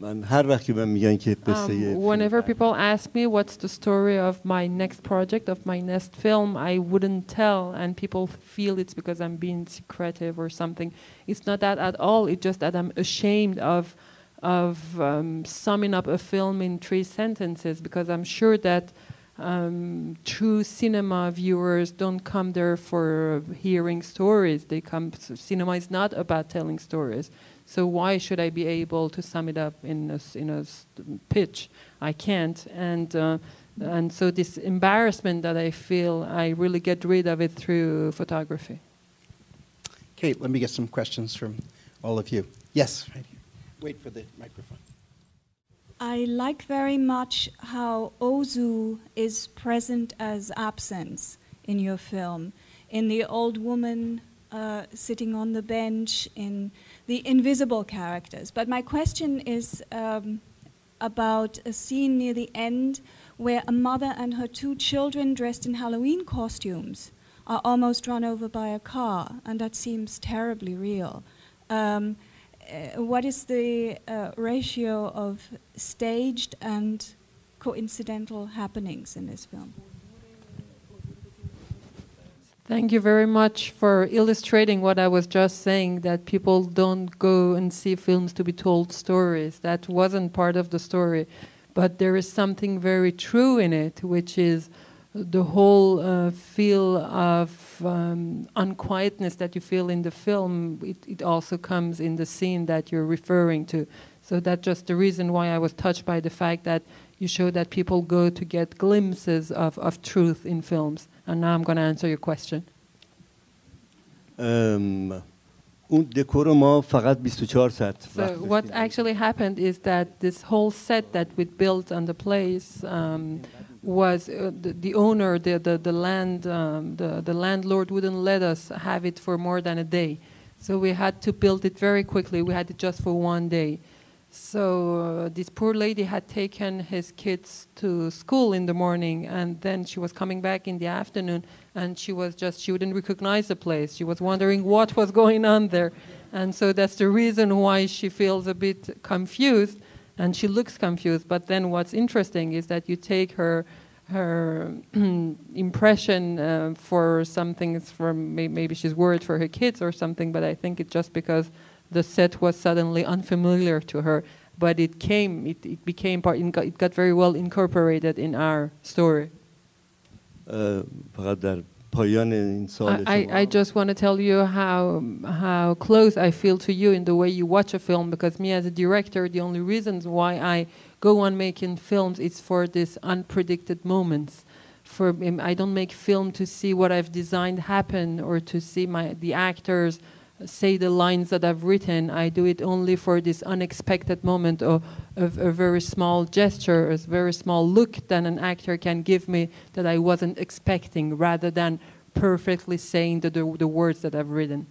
Speaker 7: من هر وقت که من میگن که قصه
Speaker 8: Um,
Speaker 7: فیلم
Speaker 8: whenever
Speaker 7: برداری-
Speaker 8: people ask me what's the story of my next project, of my next film, I wouldn't tell, and people feel it's because I'm being secretive or something. It's not that at all. It's just that I'm ashamed of of um, summing up a film in three sentences because I'm sure that um, true cinema viewers don't come there for hearing stories. They come. Cinema is not about telling stories. So why should I be able to sum it up in a, in a s- pitch? I can't. And uh, and so this embarrassment that I feel, I really get rid of it through photography.
Speaker 6: Kate, let me get some questions from all of you. Yes, right here. Wait for the microphone.
Speaker 9: I like very much how Ozu is present as absence in your film. In the old woman uh, sitting on the bench, in the invisible characters. But my question is um, about a scene near the end where a mother and her two children dressed in Halloween costumes are almost run over by a car, and that seems terribly real. Um, uh, what is the uh, ratio of staged and coincidental happenings in this film?
Speaker 8: Thank you very much for illustrating what I was just saying that people don't go and see films to be told stories. That wasn't part of the story. But there is something very true in it, which is the whole uh, feel of um, unquietness that you feel in the film. It, it also comes in the scene that you're referring to. So that's just the reason why I was touched by the fact that you show that people go to get glimpses of, of truth in films. And now I'm going to answer your question.
Speaker 7: Um.
Speaker 8: So what actually happened is that this whole set that we built on the place um, was uh, the, the, owner, the the, the land, um, the the landlord wouldn't let us have it for more than a day, so we had to build it very quickly. We had it just for one day. So uh, this poor lady had taken his kids to school in the morning, and then she was coming back in the afternoon, and she was just she wouldn't recognize the place. She was wondering what was going on there, and so that's the reason why she feels a bit confused, and she looks confused. But then what's interesting is that you take her her <clears throat> impression uh, for something it's from maybe she's worried for her kids or something, but I think it's just because the set was suddenly unfamiliar to her, but it came, it, it became part, it got, very well incorporated in our story. I, I, just want to tell you how how close I feel to you in the way you watch a film because me as a director, the only reasons why I go on making films is for these unpredicted moments. For I don't make film to see what I've designed happen or to see my the actors say the lines that I've written I do it only for this unexpected moment or of a very small gesture a very small look that an actor can give me that I wasn't expecting rather than perfectly saying the, the, the words that I've written.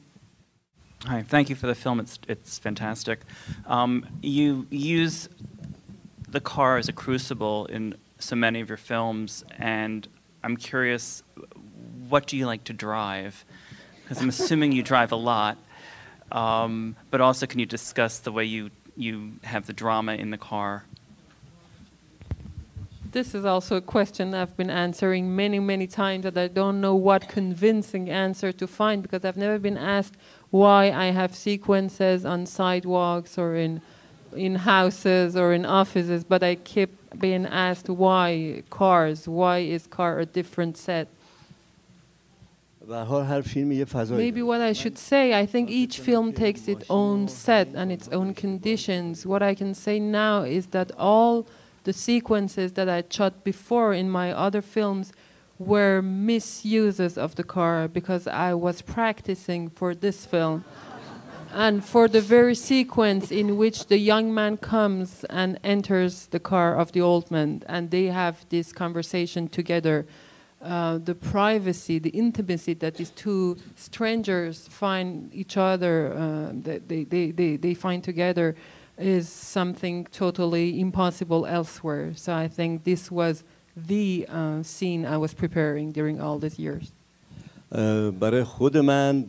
Speaker 10: Hi, thank you for the film. It's it's fantastic. Um, you use the car as a crucible in so many of your films, and I'm curious, what do you like to drive? Because I'm assuming you drive a lot, um, but also can you discuss the way you you have the drama in the car?
Speaker 8: This is also a question I've been answering many, many times that I don't know what convincing answer to find because I've never been asked why I have sequences on sidewalks or in in houses or in offices, but I keep being asked why cars, why is car a different set? Maybe what I should say, I think each film takes its own set and its own conditions. What I can say now is that all the sequences that I shot before in my other films were misuses of the car because I was practicing for this film. and for the very sequence in which the young man comes and enters the car of the old man and they have this conversation together uh, the privacy, the intimacy that these two strangers find each other, uh, that they, they, they, they find together, is something totally impossible elsewhere. So I think this was the uh, scene I was preparing during all these years.
Speaker 7: برای خود من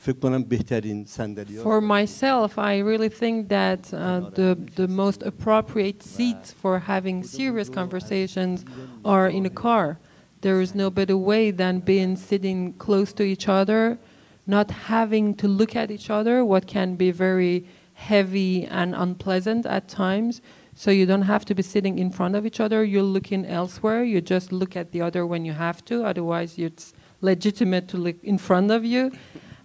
Speaker 7: فکر کنم بهترین صندلی
Speaker 8: For myself, I really think that uh, the, the most appropriate seats for having serious conversations are in a car. There is no better way than being sitting close to each other, not having to look at each other, what can be very heavy and unpleasant at times. So you don't have to be sitting in front of each other. You're looking elsewhere. You just look at the other when you have to. Otherwise, it's legitimate to look in front of you.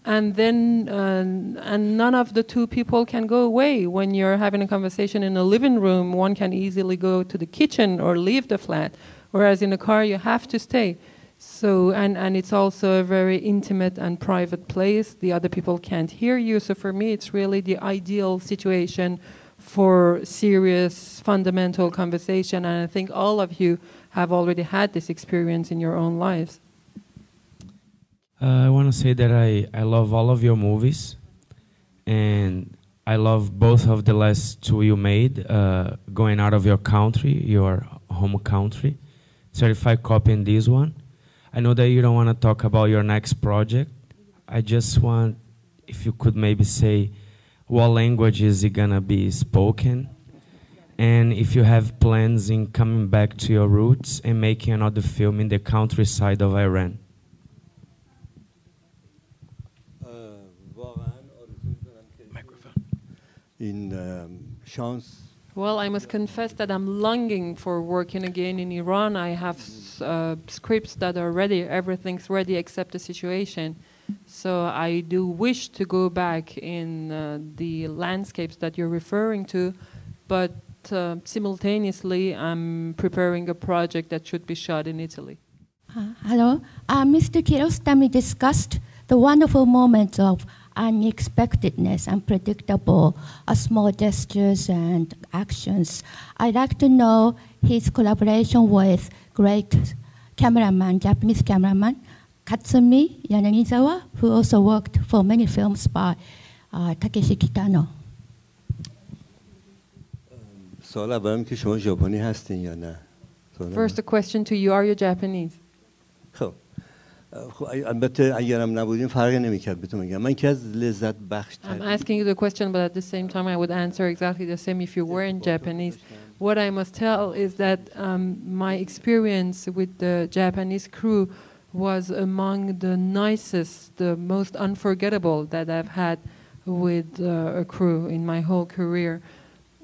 Speaker 8: And then, uh, and none of the two people can go away. When you're having a conversation in a living room, one can easily go to the kitchen or leave the flat. Whereas in a car, you have to stay. So, and, and it's also a very intimate and private place. The other people can't hear you. So for me, it's really the ideal situation for serious, fundamental conversation. And I think all of you have already had this experience in your own lives.
Speaker 11: Uh, I want to say that I, I love all of your movies. And I love both of the last two you made, uh, Going Out of Your Country, your home country certified copy in this one. I know that you don't want to talk about your next project. I just want if you could maybe say what language is it gonna be spoken, and if you have plans in coming back to your roots and making another film in the countryside of Iran.
Speaker 7: این شانس
Speaker 8: well, I must confess that I'm longing for working again in Iran. I have uh, scripts that are ready, everything's ready except the situation. So I do wish to go back in uh, the landscapes that you're referring to, but uh, simultaneously I'm preparing a project that should be shot in Italy.
Speaker 12: Uh, hello, uh, Mr. Kiarostami discussed the wonderful moments of unexpectedness, unpredictable, uh, small gestures and actions. I'd like to know his collaboration with great cameraman, Japanese cameraman, Katsumi Yanagisawa, who also worked for many films by uh, Takeshi Kitano.
Speaker 8: First, a question to you: Are you Japanese?
Speaker 7: البته اگرم نبودیم فرقی نمیکرد بهتون میگم من که از لذت بخش
Speaker 8: I'm asking you the question but at the same time I would answer exactly the same if you were in Japanese what I must tell is that um, my experience with the Japanese crew was among the nicest the most unforgettable that I've had with uh, a crew in my whole career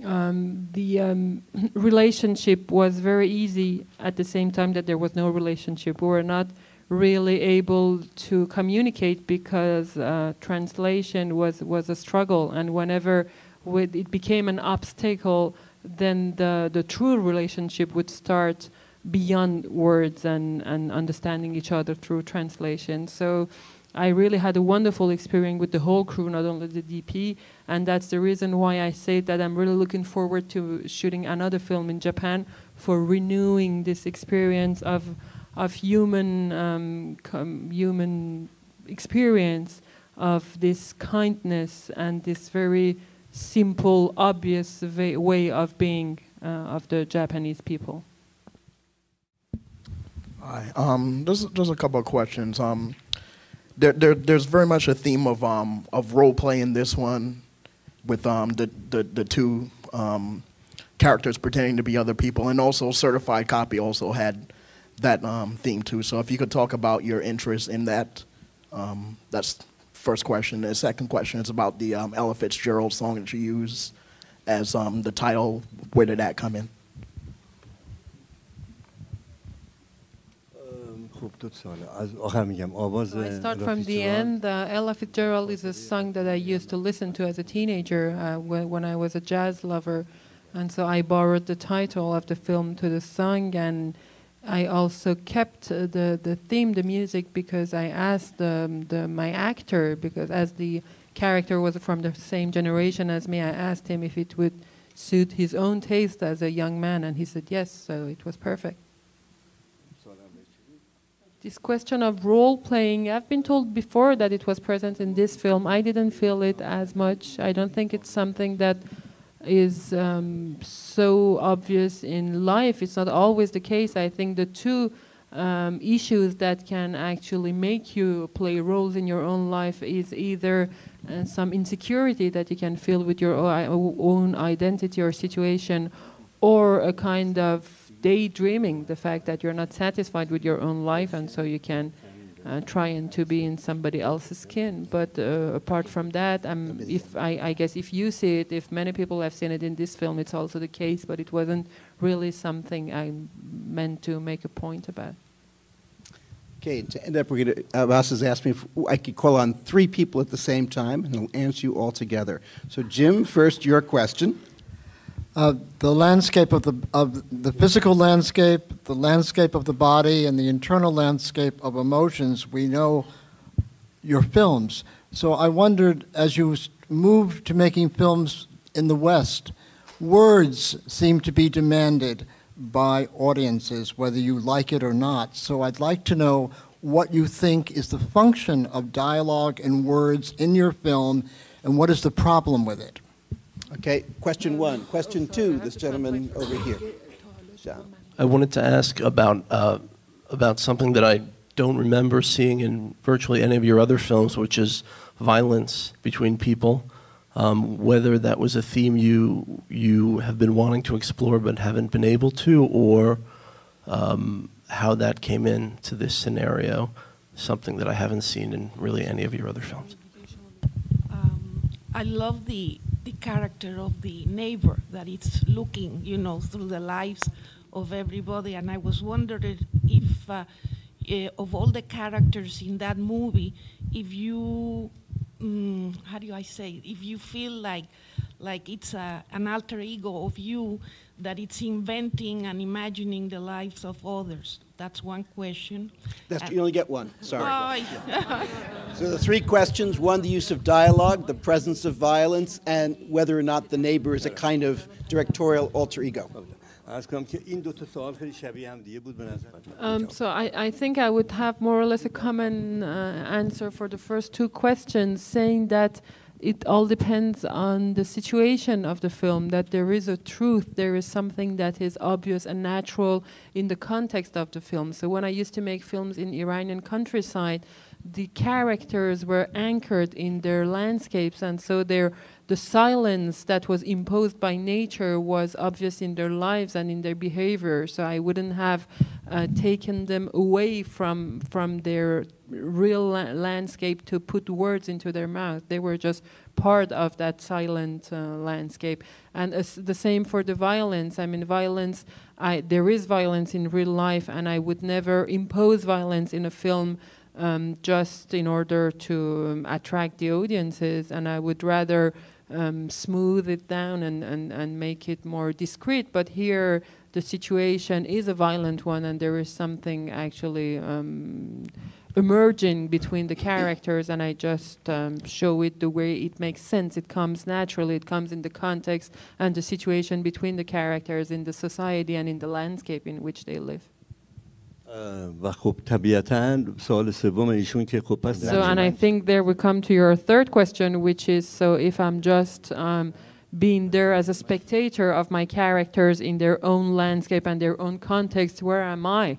Speaker 8: um, the um, <laughs> relationship was very easy at the same time that there was no relationship we were not really able to communicate because uh, translation was, was a struggle. And whenever it became an obstacle, then the, the true relationship would start beyond words and, and understanding each other through translation. So I really had a wonderful experience with the whole crew, not only the DP, and that's the reason why I say that I'm really looking forward to shooting another film in Japan for renewing this experience of of human um, human experience of this kindness and this very simple, obvious way, of being uh, of the Japanese people.
Speaker 13: Hi. Um, there's, there's a couple of questions. Um, there, there, there's very much a theme of, um, of role play in this one with um, the, the, the two um, characters pretending to be other people, and also Certified Copy also had that um, theme too. So if you could talk about your interest in that, um, that's first question. The second question is about the um, Ella Fitzgerald song that you use as um, the title. Where did that come in?
Speaker 8: I start from the end. Uh, Ella Fitzgerald is a song that I used to listen to as a teenager uh, when, when I was a jazz lover And so I borrowed the title of the film to the song, and I also kept uh, the, the theme, the music, because I asked the, my actor, because as the character was from the same generation as me, I asked him if it would suit his own taste as a young man, and he said yes, so it was perfect. This question of role playing, I've been told before that it was present in this film. I didn't feel it as much. I don't think it's something that is um, so obvious in life. It's not always the case. I think the two um, issues that can actually make you play roles in your own life is either uh, some insecurity that you can feel with your own identity or situation, or a kind of daydreaming, the fact that you're not satisfied with your own life, and so you can uh, trying to be in somebody else's skin. But uh, apart from that, um, if I, I guess if you see it, if many people have seen it in this film, it's also the case. But it wasn't really something I meant to make a point about.
Speaker 6: Okay, to end up, we're going to, Abbas has asked me if I could call on three people at the same time, and he'll answer you all together. So, Jim, first, your question.
Speaker 14: Uh, the landscape of the of the physical landscape, the landscape of the body, and the internal landscape of emotions. We know your films. So I wondered, as you moved to making films in the West, words seem to be demanded by audiences, whether you like it or not. So I'd like to know what you think is the function of dialogue and words in your film, and what is the problem with it.
Speaker 6: Okay, question one. Question two, this gentleman over here. Jean.
Speaker 15: I wanted to ask about uh, about something that I don't remember seeing in virtually any of your other films, which is violence between people. Um, whether that was a theme you you have been wanting to explore but haven't been able to, or um, how that came into this scenario, something that I haven't seen in really any of your other films.
Speaker 16: I love the the character of the neighbor that it's looking, you know, through the lives of everybody. And I was wondering if, uh, uh, of all the characters in that movie, if you, um, how do I say, if you feel like, like it's a, an alter ego of you that it's inventing and imagining the lives of others? That's one question.
Speaker 6: That's, you only get one, sorry.
Speaker 16: Oh, <laughs> yeah.
Speaker 6: so the three questions, one, the use of dialogue, the presence of violence, and whether or not the neighbor is a kind of directorial alter ego.
Speaker 8: Um, so I, I, think I would have more or less a common uh, answer for the first two questions, saying that it all depends on the situation of the film, that there is a truth, there is something that is obvious and natural in the context of the film. So when I used to make films in Iranian countryside, the characters were anchored in their landscapes, and so their the silence that was imposed by nature was obvious in their lives and in their behavior. So I wouldn't have uh, taken them away from from their real la- landscape to put words into their mouth. They were just part of that silent uh, landscape. And as the same for the violence. I mean, violence. I, there is violence in real life, and I would never impose violence in a film um, just in order to um, attract the audiences. And I would rather um, smooth it down and, and, and make it more discreet. But here, the situation is a violent one, and there is something actually um, emerging between the characters, and I just um, show it the way it makes sense. It comes naturally, it comes in the context and the situation between the characters in the society and in the landscape in which they live.
Speaker 7: و خب طبیعتا سوال سوم ایشون که خب پس
Speaker 8: So, and I think there we come to your third question, which is so if I'm just um, being there as a spectator of my characters in their own landscape and their own context, where am I?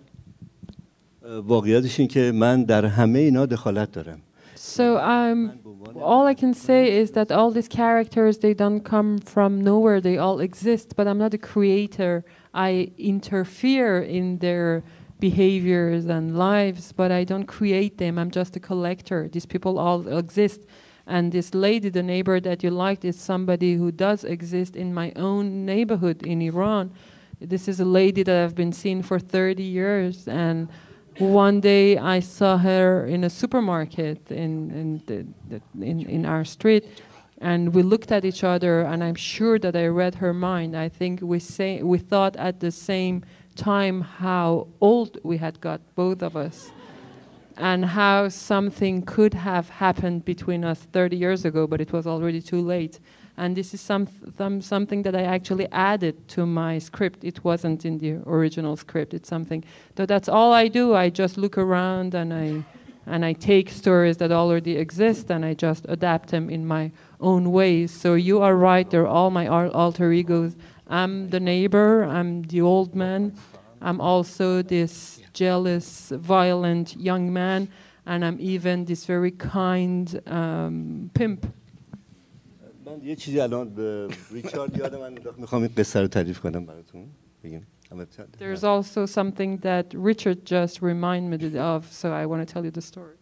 Speaker 7: واقعیتش این که من در همه اینا دخالت دارم
Speaker 8: So um, all I can say is that all these characters they don't come from nowhere. They all exist, but I'm not a creator. I interfere in their behaviors and lives, but I don't create them. I'm just a collector. These people all exist. And this lady, the neighbor that you liked, is somebody who does exist in my own neighborhood in Iran. This is a lady that I've been seeing for 30 years. And one day I saw her in a supermarket in, in, the, the, in, in our street. and we looked at each other, and I'm sure that I read her mind. I think we say we thought at the same time how old we had got, both of us, and how something could have happened between us 30 years ago, but it was already too late. And this is some, some, something that I actually added to my script. It wasn't in the original script. It's something that that's all I do. I just look around and I and I take stories that already exist and I just adapt them in my own ways. So you are right. They're all my alter egos. I'm the neighbor. I'm the old man. I'm also this jealous, violent young man, and I'm even this very kind um, pimp.
Speaker 7: من یه چیزی الان به ریچارد یادم انداخت میخوام این قصه رو تعریف کنم براتون بگیم
Speaker 8: There's also something that Richard just reminded me of, so I want to tell you the story.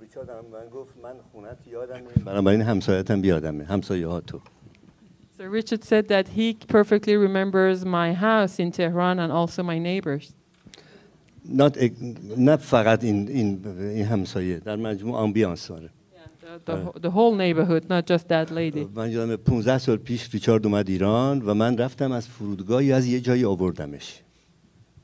Speaker 7: ریچارد من گفت من خونت یادمه بنابراین همسایتم بیادمه همسایه ها تو
Speaker 8: So Richard said that he perfectly remembers my house in Tehran and also my neighbors.
Speaker 7: Not, نه فقط این, این, این همسایه در مجموع آمبیانس داره
Speaker 8: the, the whole neighborhood, not just that lady.
Speaker 7: من یادم 15 سال پیش ریچارد اومد ایران و من رفتم از فرودگاهی از یه جایی آوردمش.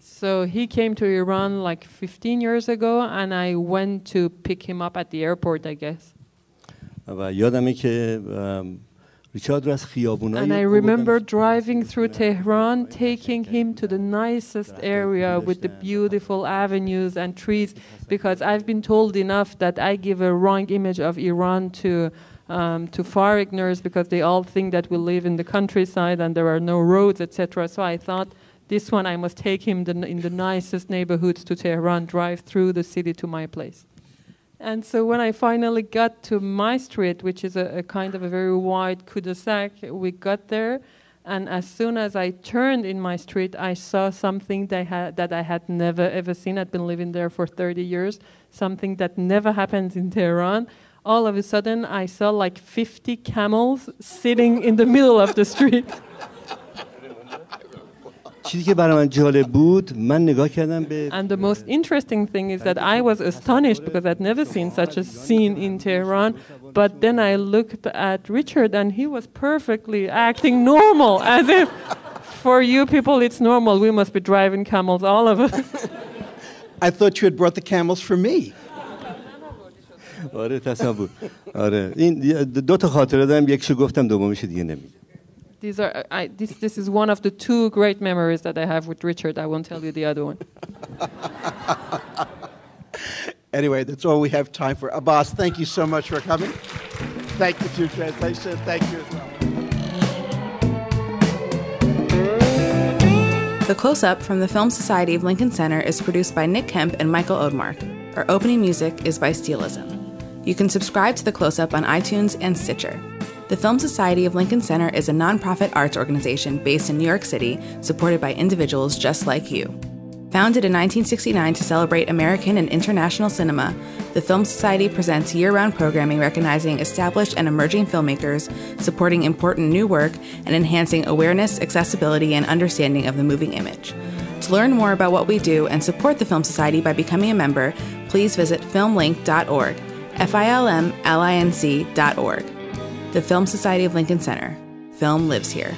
Speaker 8: So he came to Iran like 15 years ago and I went to pick him up at the airport, I guess.
Speaker 7: و یادمه که
Speaker 8: and I remember driving through Tehran, taking him to the nicest area with the beautiful avenues and trees, because I've been told enough that I give a wrong image of Iran to. Um, to foreigners because they all think that we live in the countryside and there are no roads, etc. So I thought this one I must take him the, in the nicest neighborhoods to Tehran, drive through the city to my place. And so when I finally got to my street, which is a, a kind of a very wide cul-de-sac, we got there, and as soon as I turned in my street, I saw something that, had, that I had never ever seen. I'd been living there for 30 years, something that never happens in Tehran. All of a sudden, I saw like 50 camels sitting in the middle of the street. <laughs>
Speaker 7: چیزی که برای من جالب بود من نگاه کردم به
Speaker 8: And the most interesting thing is that I was astonished because I'd never seen such a scene in Tehran but then I looked at Richard and he was perfectly acting normal as if for you people it's normal we must be driving camels all of us <laughs>
Speaker 6: I thought you had brought the camels for me
Speaker 7: آره تصور آره این دو تا خاطره دارم یکشو گفتم دومیش دیگه نمیگم
Speaker 8: these are uh, I, this, this is one of the two great memories that I have with Richard. I won't tell you the other one. <laughs>
Speaker 6: anyway, that's all we have time for. Abbas, thank you so much for coming. Thank you for your translation. Thank you as well.
Speaker 17: The Close Up from the Film Society of Lincoln Center is produced by Nick Kemp and Michael Odmark. Our opening music is by Steelism. You can subscribe to The Close Up on iTunes and Stitcher. The Film Society of Lincoln Center is a nonprofit arts organization based in New York City, supported by individuals just like you. Founded in 1969 to celebrate American and international cinema, the Film Society presents year round programming recognizing established and emerging filmmakers, supporting important new work, and enhancing awareness, accessibility, and understanding of the moving image. To learn more about what we do and support the Film Society by becoming a member, please visit filmlinc.org, F I L M L I N C.org the Film Society of Lincoln Center. Film lives here.